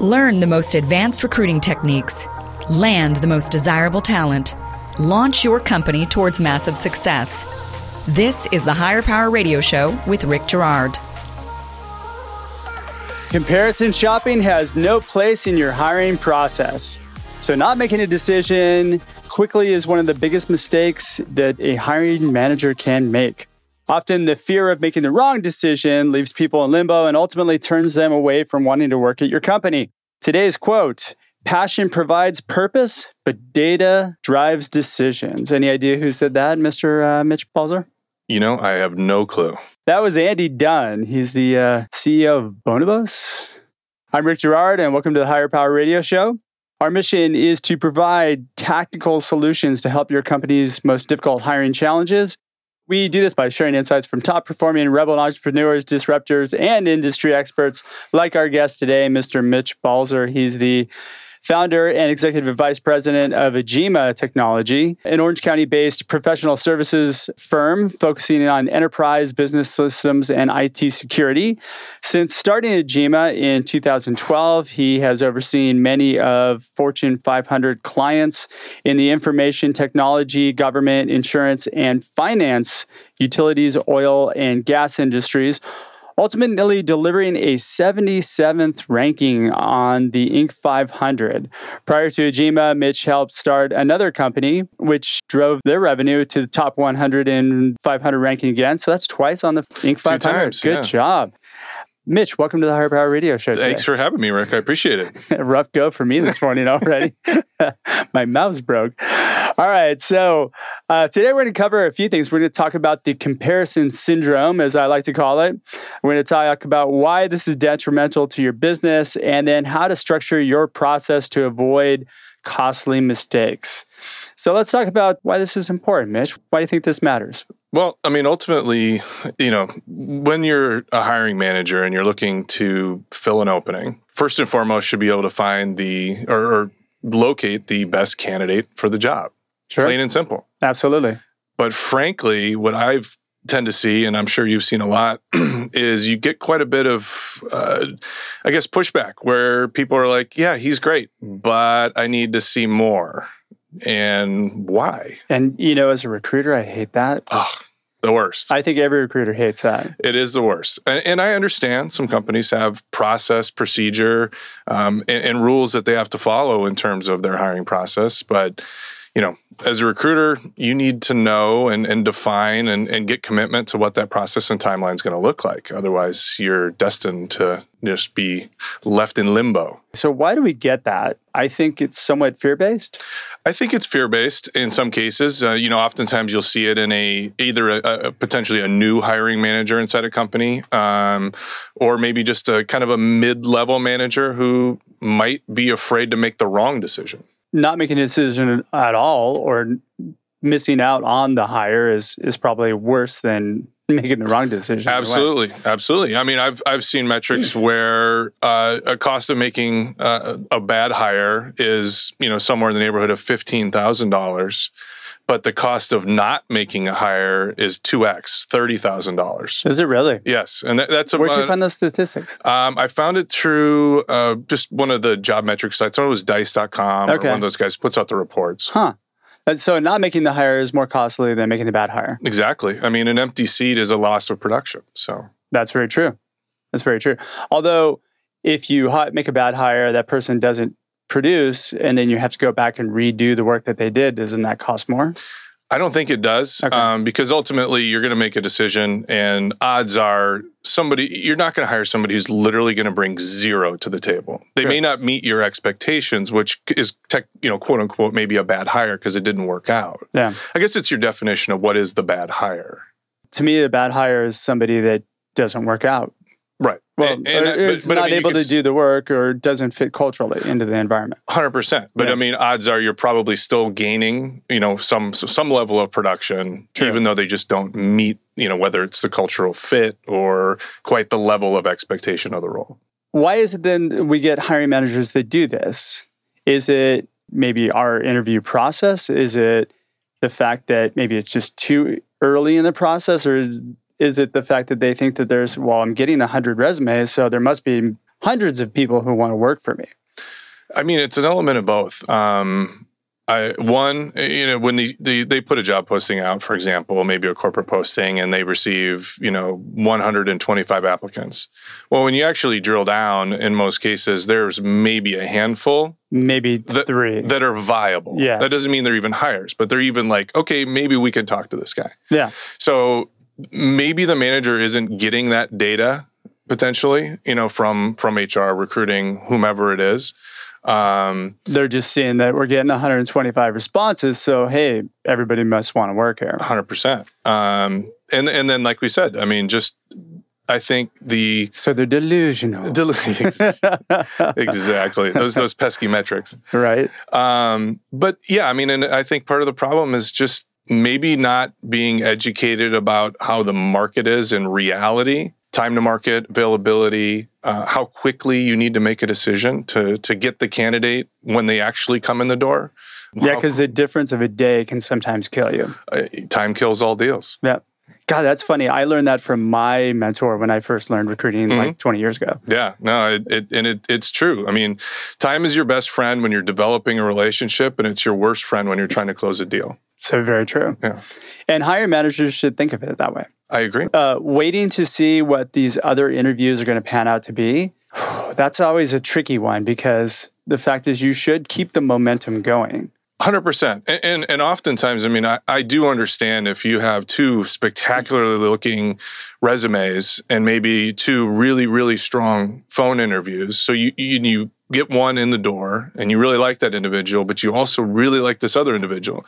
Learn the most advanced recruiting techniques, land the most desirable talent, launch your company towards massive success. This is the Hire Power Radio Show with Rick Girard. Comparison shopping has no place in your hiring process. So, not making a decision quickly is one of the biggest mistakes that a hiring manager can make. Often, the fear of making the wrong decision leaves people in limbo and ultimately turns them away from wanting to work at your company. Today's quote Passion provides purpose, but data drives decisions. Any idea who said that, Mr. Uh, Mitch Balzer? You know, I have no clue. That was Andy Dunn. He's the uh, CEO of Bonobos. I'm Rick Girard, and welcome to the Hire Power Radio Show. Our mission is to provide tactical solutions to help your company's most difficult hiring challenges we do this by sharing insights from top performing rebel entrepreneurs, disruptors, and industry experts like our guest today, Mr. Mitch Balzer. He's the founder and executive vice president of Agema Technology, an Orange County based professional services firm focusing on enterprise business systems and IT security. Since starting Agema in 2012, he has overseen many of Fortune 500 clients in the information technology, government, insurance, and finance, utilities, oil, and gas industries ultimately delivering a 77th ranking on the Inc. 500. Prior to Agema, Mitch helped start another company, which drove their revenue to the top 100 and 500 ranking again. So that's twice on the Inc. 500. Times, Good yeah. job. Mitch, welcome to the Hire Power Radio Show. Today. Thanks for having me, Rick. I appreciate it. Rough go for me this morning already. My mouth's broke. All right. So uh, today we're going to cover a few things. We're going to talk about the comparison syndrome, as I like to call it. We're going to talk about why this is detrimental to your business and then how to structure your process to avoid costly mistakes. So let's talk about why this is important, Mitch. Why do you think this matters? Well, I mean, ultimately, you know, when you're a hiring manager and you're looking to fill an opening, first and foremost, should be able to find the or, or locate the best candidate for the job. Sure. Plain and simple. Absolutely. But frankly, what I've tend to see, and I'm sure you've seen a lot, is you get quite a bit of, uh, I guess, pushback where people are like, "Yeah, he's great, but I need to see more." And why? And, you know, as a recruiter, I hate that. Oh, the worst. I think every recruiter hates that. It is the worst. And, and I understand some companies have process, procedure, um, and, and rules that they have to follow in terms of their hiring process. But, you know, as a recruiter, you need to know and, and define and, and get commitment to what that process and timeline is going to look like. Otherwise, you're destined to just be left in limbo. So, why do we get that? I think it's somewhat fear based. I think it's fear based in some cases. Uh, you know, oftentimes you'll see it in a either a, a potentially a new hiring manager inside a company, um, or maybe just a kind of a mid level manager who might be afraid to make the wrong decision. Not making a decision at all, or missing out on the hire is is probably worse than making the wrong decision. Absolutely, absolutely. I mean, I've I've seen metrics where uh, a cost of making uh, a bad hire is you know somewhere in the neighborhood of fifteen thousand dollars, but the cost of not making a hire is two x, thirty thousand dollars. Is it really? Yes, and that, that's a Where'd about, you find those statistics? Um, I found it through uh, just one of the job metric sites. I know it was Dice.com Okay. or one of those guys puts out the reports. Huh. And so, not making the hire is more costly than making the bad hire. Exactly. I mean, an empty seat is a loss of production. So That's very true. That's very true. Although, if you make a bad hire, that person doesn't produce, and then you have to go back and redo the work that they did, doesn't that cost more? I don't think it does Okay. um, because ultimately you're going to make a decision, and odds are somebody you're not going to hire somebody who's literally going to bring zero to the table. They Sure. may not meet your expectations, which is tech, you know, quote unquote, maybe a bad hire because it didn't work out. Yeah. I guess it's your definition of what is the bad hire. To me, a bad hire is somebody that doesn't work out. Right. Well, And- and- or but- but I not mean, able to do the work or doesn't fit culturally into the environment. Hundred percent, but Yeah. I mean, odds are you're probably still gaining, you know, some some level of production, True. even though they just don't meet, you know, whether it's the cultural fit or quite the level of expectation of the role. Why is it then we get hiring managers that do this? Is it maybe our interview process? Is it the fact that maybe it's just too early in the process, or is is it the fact that they think that there's well, I'm getting hundred resumes, so there must be hundreds of people who want to work for me. I mean, it's an element of both. Um, I, one, you know, when the, the, they put a job posting out, for example, maybe a corporate posting, and they receive, you know, 125 applicants. Well, when you actually drill down, in most cases, there's maybe a handful, maybe that, three that are viable. Yeah, that doesn't mean they're even hires, but they're even like, okay, maybe we could talk to this guy. Yeah, So maybe the manager isn't getting that data potentially, you know, from from HR, recruiting, whomever it is. Um, they're just seeing that we're getting 125 responses. So hey, everybody must want to work here. hundred percent. Um, and and then, like we said, I mean, just I think the So they're delusional, del- exactly those those pesky metrics. right? Um, but yeah, I mean, and I think part of the problem is just maybe not being educated about how the market is in reality, time to market, availability, uh, how quickly you need to make a decision to to get the candidate when they actually come in the door. Yeah, because the difference of a day can sometimes kill you. uh, time kills all deals. Yeah. God, that's funny. I learned that from my mentor when I first learned recruiting like 20 years ago. Yeah, no, it, it and it, it's true. I mean, time is your best friend when you're developing a relationship, and it's your worst friend when you're trying to close a deal. So very true. Yeah, And hire managers should think of it that way. I agree. Uh, waiting to see what these other interviews are going to pan out to be, that's always a tricky one because the fact is you should keep the momentum going. Hundred percent, and, and and oftentimes, I mean, I, I do understand if you have two spectacularly looking resumes and maybe two really really strong phone interviews. So you you, you get one in the door and you really like that individual, but you also really like this other individual.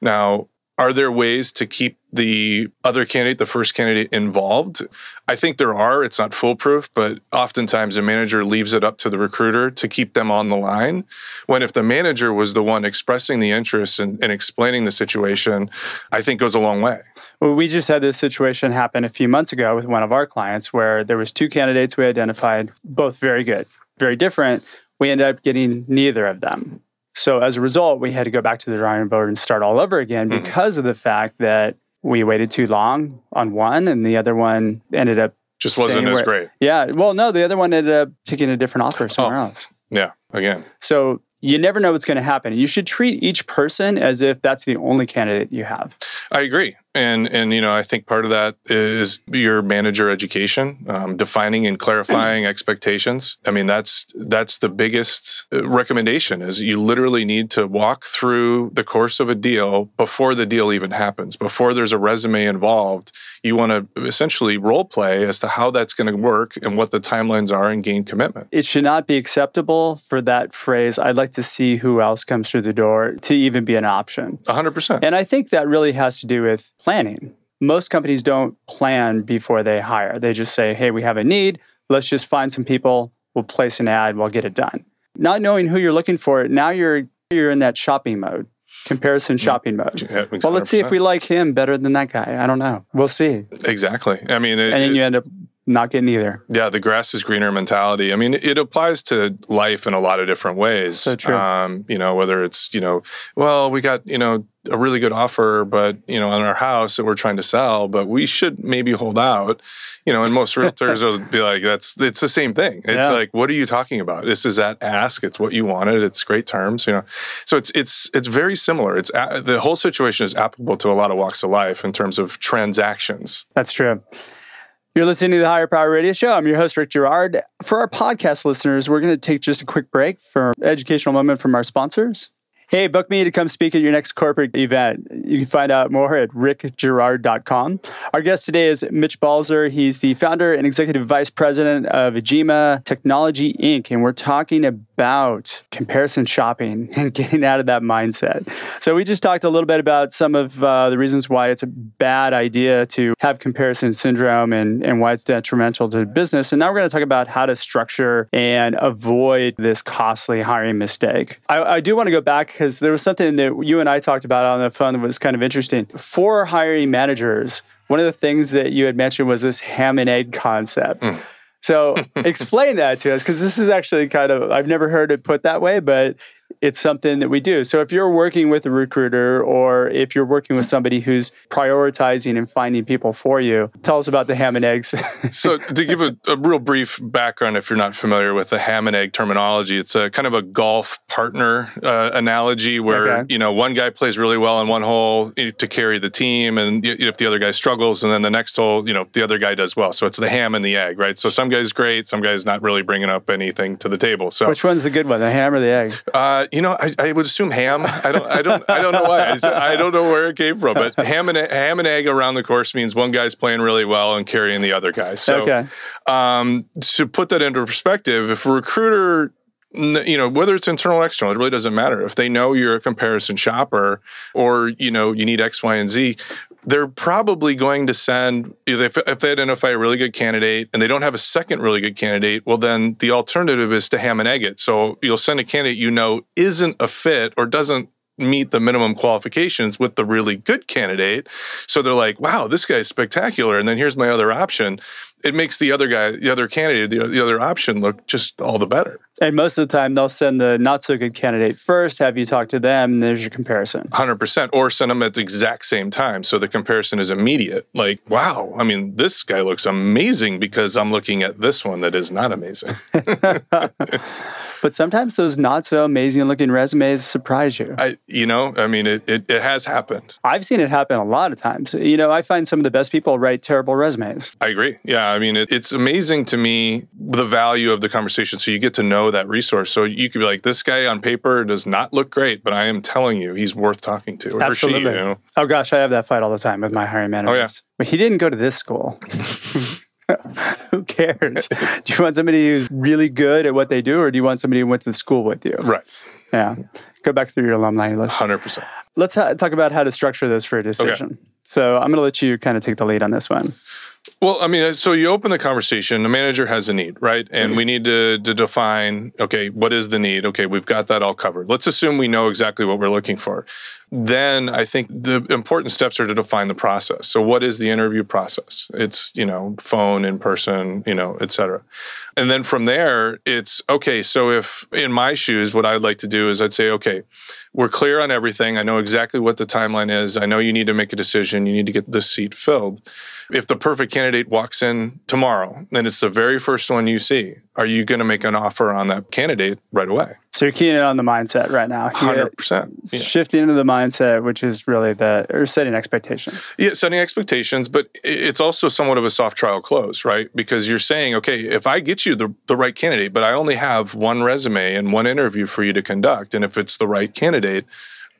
Now, are there ways to keep the other candidate, the first candidate, involved? I think there are. It's not foolproof, but oftentimes a manager leaves it up to the recruiter to keep them on the line. When if the manager was the one expressing the interest and, and explaining the situation, I think goes a long way. Well, we just had this situation happen a few months ago with one of our clients where there was two candidates we identified, both very good, very different. We ended up getting neither of them. So as a result, we had to go back to the drawing board and start all over again Mm-hmm. because of the fact that we waited too long on one and the other one ended up Just wasn't as where- great. Yeah. Well, no, the other one ended up taking a different offer somewhere else. Yeah. Again, So you never know what's going to happen. You should treat each person as if that's the only candidate you have. I agree, and and you know I think part of that is your manager education, um, defining and clarifying expectations. I mean that's that's the biggest uh, recommendation is you literally need to walk through the course of a deal before the deal even happens, before there's a resume involved. You want to essentially role play as to how that's going to work and what the timelines are and gain commitment. It should not be acceptable for that phrase, I'd like to see who else comes through the door, to even be an option. hundred percent. And I think that really has to do with planning. Most companies don't plan before they hire. They just say, hey, we have a need. Let's just find some people. We'll place an ad. We'll get it done. Not knowing who you're looking for, now you're you're in that shopping mode, comparison shopping mode. Yeah, Well, let's see if we like him better than that guy. I don't know. We'll see. Exactly. I mean, it, And then it- you end up not getting either. Yeah, the grass is greener mentality. I mean, it applies to life in a lot of different ways. So true. Um, you know, whether it's, you know, well, we got, you know, a really good offer, but, you know, on our house that we're trying to sell, but we should maybe hold out. You know, and most realtors will be like, that's, it's the same thing. It's Yeah. like, what are you talking about? This is that ask. It's what you wanted. It's great terms, you know. So it's, it's, it's very similar. It's, the whole situation is applicable to a lot of walks of life in terms of transactions. That's true. You're listening to the Hire Power Radio Show. I'm your host, Rick Girard. For our podcast listeners, we're going to take just a quick break for educational moment from our sponsors. Hey, book me to come speak at your next corporate event. You can find out more at rickgirard.com. Our guest today is Mitch Balzer. He's the founder and executive vice president of Agema Technology Inc. And we're talking about comparison shopping and getting out of that mindset. So we just talked a little bit about some of uh, the reasons why it's a bad idea to have comparison syndrome and, and why it's detrimental to business. And now we're going to talk about how to structure and avoid this costly hiring mistake. I, I do want to go back because there was something that you and I talked about on the phone that was kind of interesting. For hiring managers, one of the things that you had mentioned was this ham and egg concept. So explain that to us because this is actually kind of I've never heard it put that way, but it's something that we do. So if you're working with a recruiter or if you're working with somebody who's prioritizing and finding people for you, tell us about the ham and eggs. so to give a, a, real brief background, if you're not familiar with the ham and egg terminology, it's a kind of a golf partner uh, analogy where, okay. you know, one guy plays really well in one hole to carry the team. And if the other guy struggles and then the next hole, you know, the other guy does well. So it's the ham and the egg, right? So some guys great, some guys not really bringing up anything to the table. So which one's the good one, the ham or the egg? Uh, you know, I, I, would assume ham. I don't, I don't, I don't know why. I, I, don't know where it came from, but ham and ham and egg around the course means one guy's playing really well and carrying the other guy. So, okay. um, to put that into perspective, if a recruiter you know whether it's internal or external it really doesn't matter if they know you're a comparison shopper or you know you need x y and z they're probably going to send if, if they identify a really good candidate and they don't have a second really good candidate well then the alternative is to ham and egg it. So you'll send a candidate you know isn't a fit or doesn't meet the minimum qualifications with the really good candidate so they're like wow this guy's spectacular and then here's my other option it makes the other guy, the other candidate, the, the other option look just all the better. And most of the time, they'll send the not so good candidate first, have you talk to them, and there's your comparison. 100%. Or send them at the exact same time. So the comparison is immediate. Like, wow, I mean, this guy looks amazing because I'm looking at this one that is not amazing. but sometimes those not so amazing looking resumes surprise you. I, you know, I mean, it, it, it has happened. I've seen it happen a lot of times. You know, I find some of the best people write terrible resumes. I agree. Yeah. I mean, it, it's amazing to me the value of the conversation. So you get to know that resource. So you could be like, this guy on paper does not look great, but I am telling you, he's worth talking to. Absolutely. She, you know? Oh gosh, I have that fight all the time with my hiring managers. Oh, yeah. But he didn't go to this school. Who cares? do you want somebody who's really good at what they do, or do you want somebody who went to school with you? Right. Yeah. Go back through your alumni list. Hundred percent. Let's ha- talk about how to structure this for a decision. Okay. So I'm going to let you kind of take the lead on this one. Well, I mean, so you open the conversation, the manager has a need, right? And we need to, to define, okay, what is the need? Okay, we've got that all covered. Let's assume we know exactly what we're looking for. Then I think the important steps are to define the process. So what is the interview process? It's, you know, phone, in person, you know, et cetera. And then from there, it's okay. So if in my shoes, what I'd like to do is I'd say, okay, we're clear on everything. I know exactly what the timeline is. I know you need to make a decision. You need to get this seat filled. If the perfect candidate walks in tomorrow, then it's the very first one you see. Are you going to make an offer on that candidate right away? So you're keying in on the mindset right now. Hundred percent. Shifting into the mindset, which is really the or setting expectations. Yeah, setting expectations, but it's also somewhat of a soft trial close, right? Because you're saying, okay, if I get you the, the right candidate, but I only have one resume and one interview for you to conduct, and if it's the right candidate,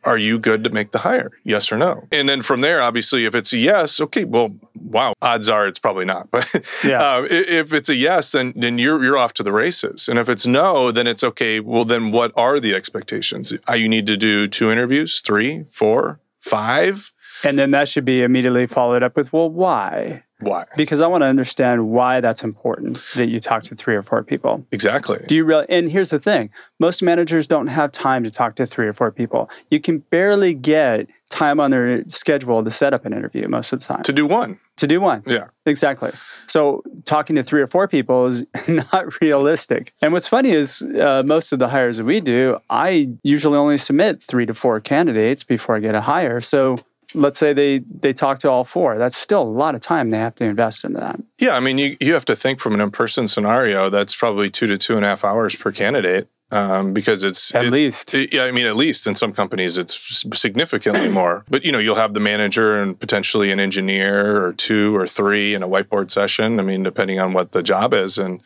are you good to make the hire? Yes or no? And then from there, obviously, if it's a yes, okay, well, wow, odds are it's probably not. But yeah. uh, if it's a yes, then then you're you're off to the races. And if it's no, then it's okay. Well, then what are the expectations? Uh, you need to do two interviews, three, four, five, and then that should be immediately followed up with, well, why? Why? Because I want to understand why that's important that you talk to three or four people. Exactly. Do you really? And here's the thing most managers don't have time to talk to three or four people. You can barely get time on their schedule to set up an interview most of the time. To do one. To do one. Yeah. Exactly. So talking to three or four people is not realistic. And what's funny is uh, most of the hires that we do, I usually only submit three to four candidates before I get a hire. So let's say they they talk to all four. That's still a lot of time they have to invest in that. Yeah i mean you, you have to think from an in-person scenario that's probably two to two and a half hours per candidate um, because it's at it's, least. it, yeah i mean at least in some companies it's significantly more. But you know you'll have the manager and potentially an engineer or two or three in a whiteboard session i mean depending on what the job is. And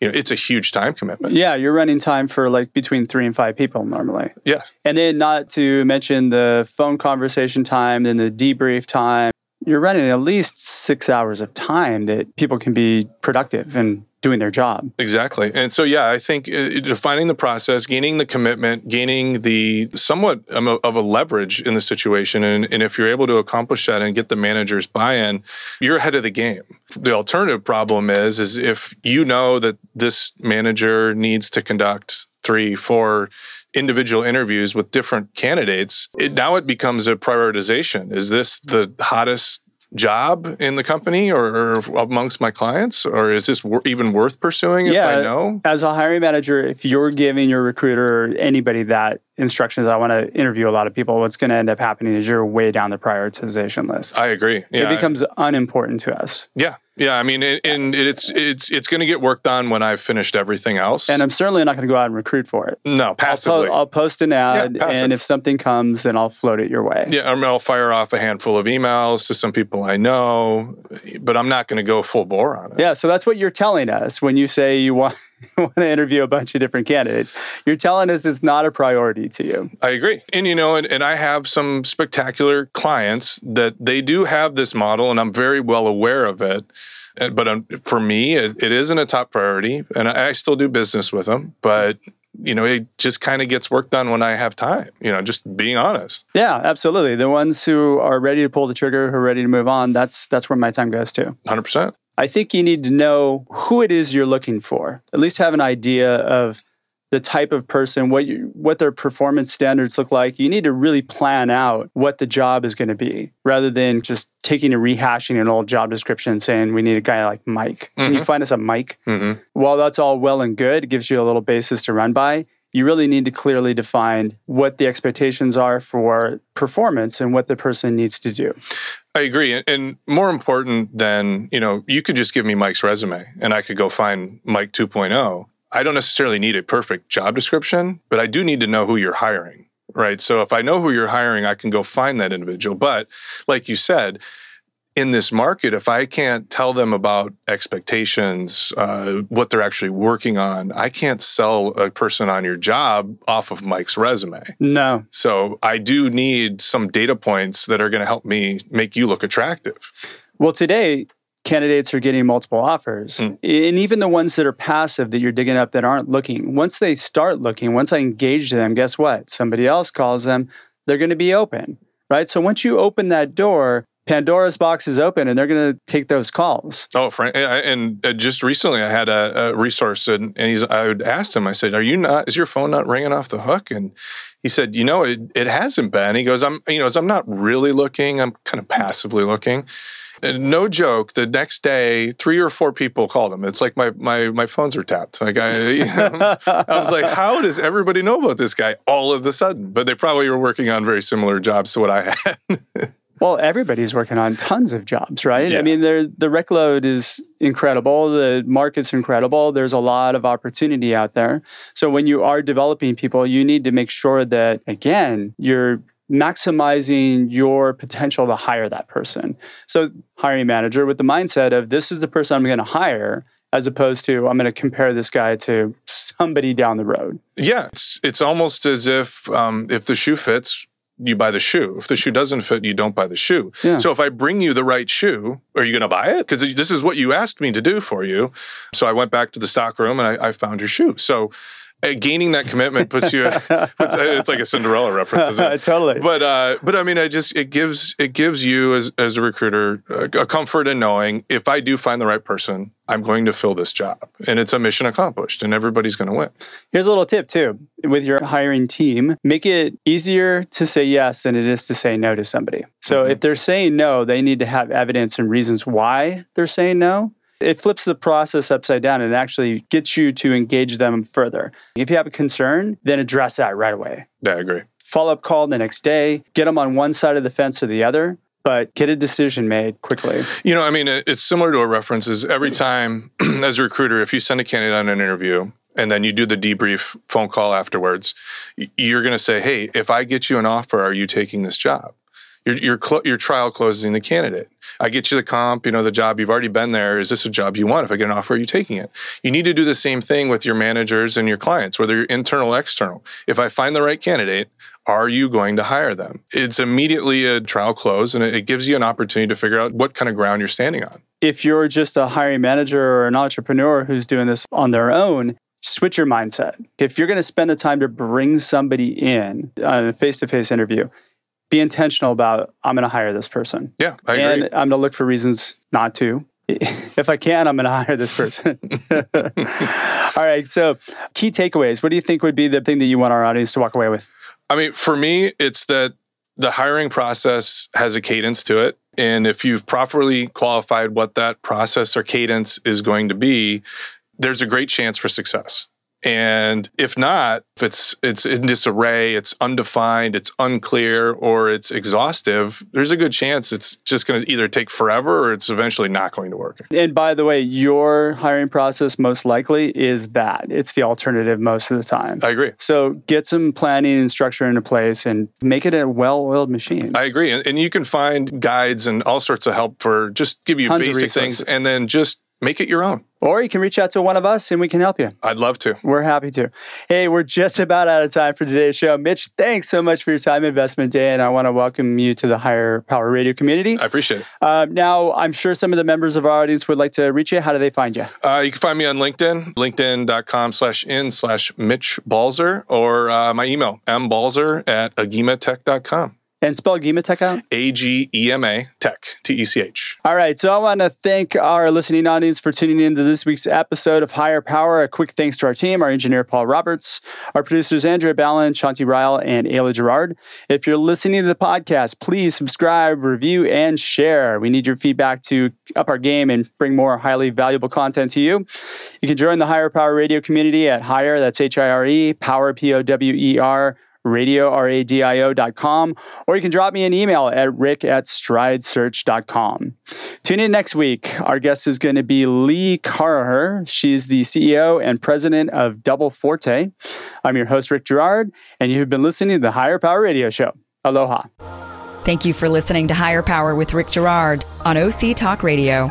you know it's a huge time commitment. Yeah you're running time for like between three and five people normally. Yeah. And then not to mention the phone conversation time and the debrief time you're running at least six hours of time that people can be productive and doing their job. Exactly. And so, yeah, I think uh, defining the process, gaining the commitment, gaining the somewhat of a leverage in the situation. And, and if you're able to accomplish that and get the manager's buy in, you're ahead of the game. The alternative problem is, is if you know that this manager needs to conduct three, four, individual interviews with different candidates, it, now it becomes a prioritization. Is this the hottest job in the company or, or, amongst my clients or is this wor- even worth pursuing if yeah, i know as a hiring manager if you're giving your recruiter or anybody that instructions. I want to interview a lot of people. What's going to end up happening is you're way down the prioritization list. I agree. Yeah. It becomes unimportant to us. Yeah. Yeah, I mean, it, and it's it's it's going to get worked on when I've finished everything else. And I'm certainly not going to go out and recruit for it. No, passively. I'll, po- I'll post an ad, yeah, and if something comes, then I'll float it your way. Yeah, I mean, I'll fire off a handful of emails to some people I know, but I'm not going to go full bore on it. Yeah, so that's what you're telling us when you say you want, want to interview a bunch of different candidates. You're telling us it's not a priority to you. I agree, and you know, and, and I have some spectacular clients that they do have this model, and I'm very well aware of it but um, for me, it, it isn't a top priority, and I, I still do business with them. But you know, it just kind of gets work done when I have time. You know, just being honest. Yeah, absolutely. The ones who are ready to pull the trigger, who are ready to move on, that's that's where my time goes to. Hundred percent. I think you need to know who it is you're looking for. At least have an idea of the type of person, what you, what their performance standards look like. You need to really plan out what the job is going to be, rather than just taking and rehashing an old job description and saying we need a guy like Mike. Mm-hmm. Can you find us a Mike? Mm-hmm. While that's all well and good, it gives you a little basis to run by. You really need to clearly define what the expectations are for performance and what the person needs to do. I agree. And more important than, you know, you could just give me Mike's resume and I could go find Mike 2.0 I don't necessarily need a perfect job description, but I do need to know who you're hiring, right? So if I know who you're hiring, I can go find that individual. But like you said, in this market, if I can't tell them about expectations, uh, what they're actually working on, I can't sell a person on your job off of Mike's resume. No. So I do need some data points that are going to help me make you look attractive. Well, today, candidates are getting multiple offers. Mm. And even the ones that are passive that you're digging up that aren't looking, once they start looking, once I engage them, guess what? Somebody else calls them, they're going to be open, right? So once you open that door, Pandora's box is open and they're going to take those calls. Oh, Frank. And uh, just recently I had a, a resource and, and he's, I asked him, I said, are you not, is your phone not ringing off the hook? And he said, you know, it, it hasn't been. He goes, I'm, you know, I'm not really looking. I'm kind of passively looking. And no joke. The next day, three or four people called him. It's like my my my phones are tapped. Like I, you know, I was like, how does everybody know about this guy all of a sudden? But they probably were working on very similar jobs to what I had. well, everybody's working on tons of jobs, right? Yeah. I mean, the rec load is incredible. The market's incredible. There's a lot of opportunity out there. So when you are developing people, you need to make sure that again, you're maximizing your potential to hire that person. So, hiring manager with the mindset of this is the person I'm going to hire as opposed to I'm going to compare this guy to somebody down the road. Yeah, it's it's almost as if um, if the shoe fits, you buy the shoe. If the shoe doesn't fit, you don't buy the shoe. Yeah. So if I bring you the right shoe, are you going to buy it? Because this is what you asked me to do for you. So I went back to the stock room and I, I found your shoe. So uh, gaining that commitment puts you it's, it's, like a cinderella reference isn't it? Yeah, totally. But uh, but i mean i just it gives it gives you as, as a recruiter a, a comfort in knowing if i do find the right person i'm going to fill this job. And it's a mission accomplished and everybody's going to win. Here's a little tip too with your hiring team make it easier to say yes than it is to say no to somebody. So mm-hmm. if they're saying no they need to have evidence and reasons why they're saying no it flips the process upside down and actually gets you to engage them further. If you have a concern, then address that right away. Yeah, I agree. Follow up call the next day, get them on one side of the fence or the other, but get a decision made quickly. You know, I mean, it's similar to a reference is every time as a recruiter, if you send a candidate on an interview, and then you do the debrief phone call afterwards, you're going to say, Hey, if I get you an offer, are you taking this job? Your your, cl- your trial closing the candidate. I get you the comp, you know, the job. You've already been there. Is this a job you want? If I get an offer, are you taking it? You need to do the same thing with your managers and your clients, whether you're internal or external. If I find the right candidate, are you going to hire them? It's immediately a trial close and it gives you an opportunity to figure out what kind of ground you're standing on. If you're just a hiring manager or an entrepreneur who's doing this on their own, switch your mindset. If you're going to spend the time to bring somebody in on a face to face interview, be intentional about I'm going to hire this person. Yeah, I agree. and agree. I'm going to look for reasons not to. If I can, I'm going to hire this person. All right. So, key takeaways. What do you think would be the thing that you want our audience to walk away with? I mean, for me, it's that the hiring process has a cadence to it. And if you've properly qualified what that process or cadence is going to be, there's a great chance for success. And if not, if it's it's in disarray, it's undefined, it's unclear, or it's exhaustive, there's a good chance it's just going to either take forever or it's eventually not going to work. And by the way, your hiring process most likely is that it's the alternative most of the time. I agree. So get some planning and structure into place and make it a well-oiled machine. I agree, and, you can find guides and all sorts of help for just give you Tons basic things, and then just make it your own. or you can reach out to one of us and we can help you. I'd love to. We're happy to. Hey, we're just about out of time for today's show. Mitch, thanks so much for your time investment day, and I want to welcome you to the Hire Power Radio community. I appreciate it. Uh, now, I'm sure some of the members of our audience would like to reach you. How do they find you? Uh, you can find me on LinkedIn, linkedin.com slash in slash Mitch Balzer, or uh, my email, mbalzer at agematech.com. And spell Gema Tech out. A G E M A Tech, T E C H. All right, so I want to thank our listening audience for tuning in to this week's episode of Hire Power. A quick thanks to our team, our engineer Paul Roberts, our producers Andrea Ballin, Shanti Ryle, and Ayla Girard. If you're listening to the podcast, please subscribe, review, and share. We need your feedback to up our game and bring more highly valuable content to you. You can join the Hire Power Radio community at Hire, that's H I R E, Power, P O W E R radio, R-A-D-I-O dot com, or you can drop me an email at rick at stridesearch.com. Tune in next week. Our guest is going to be Lee Caraher. She's the CEO and president of Double Forte. I'm your host, Rick Girard, and you have been listening to the Hire Power Radio Show. Aloha. Thank you for listening to Hire Power with Rick Girard on OC Talk Radio.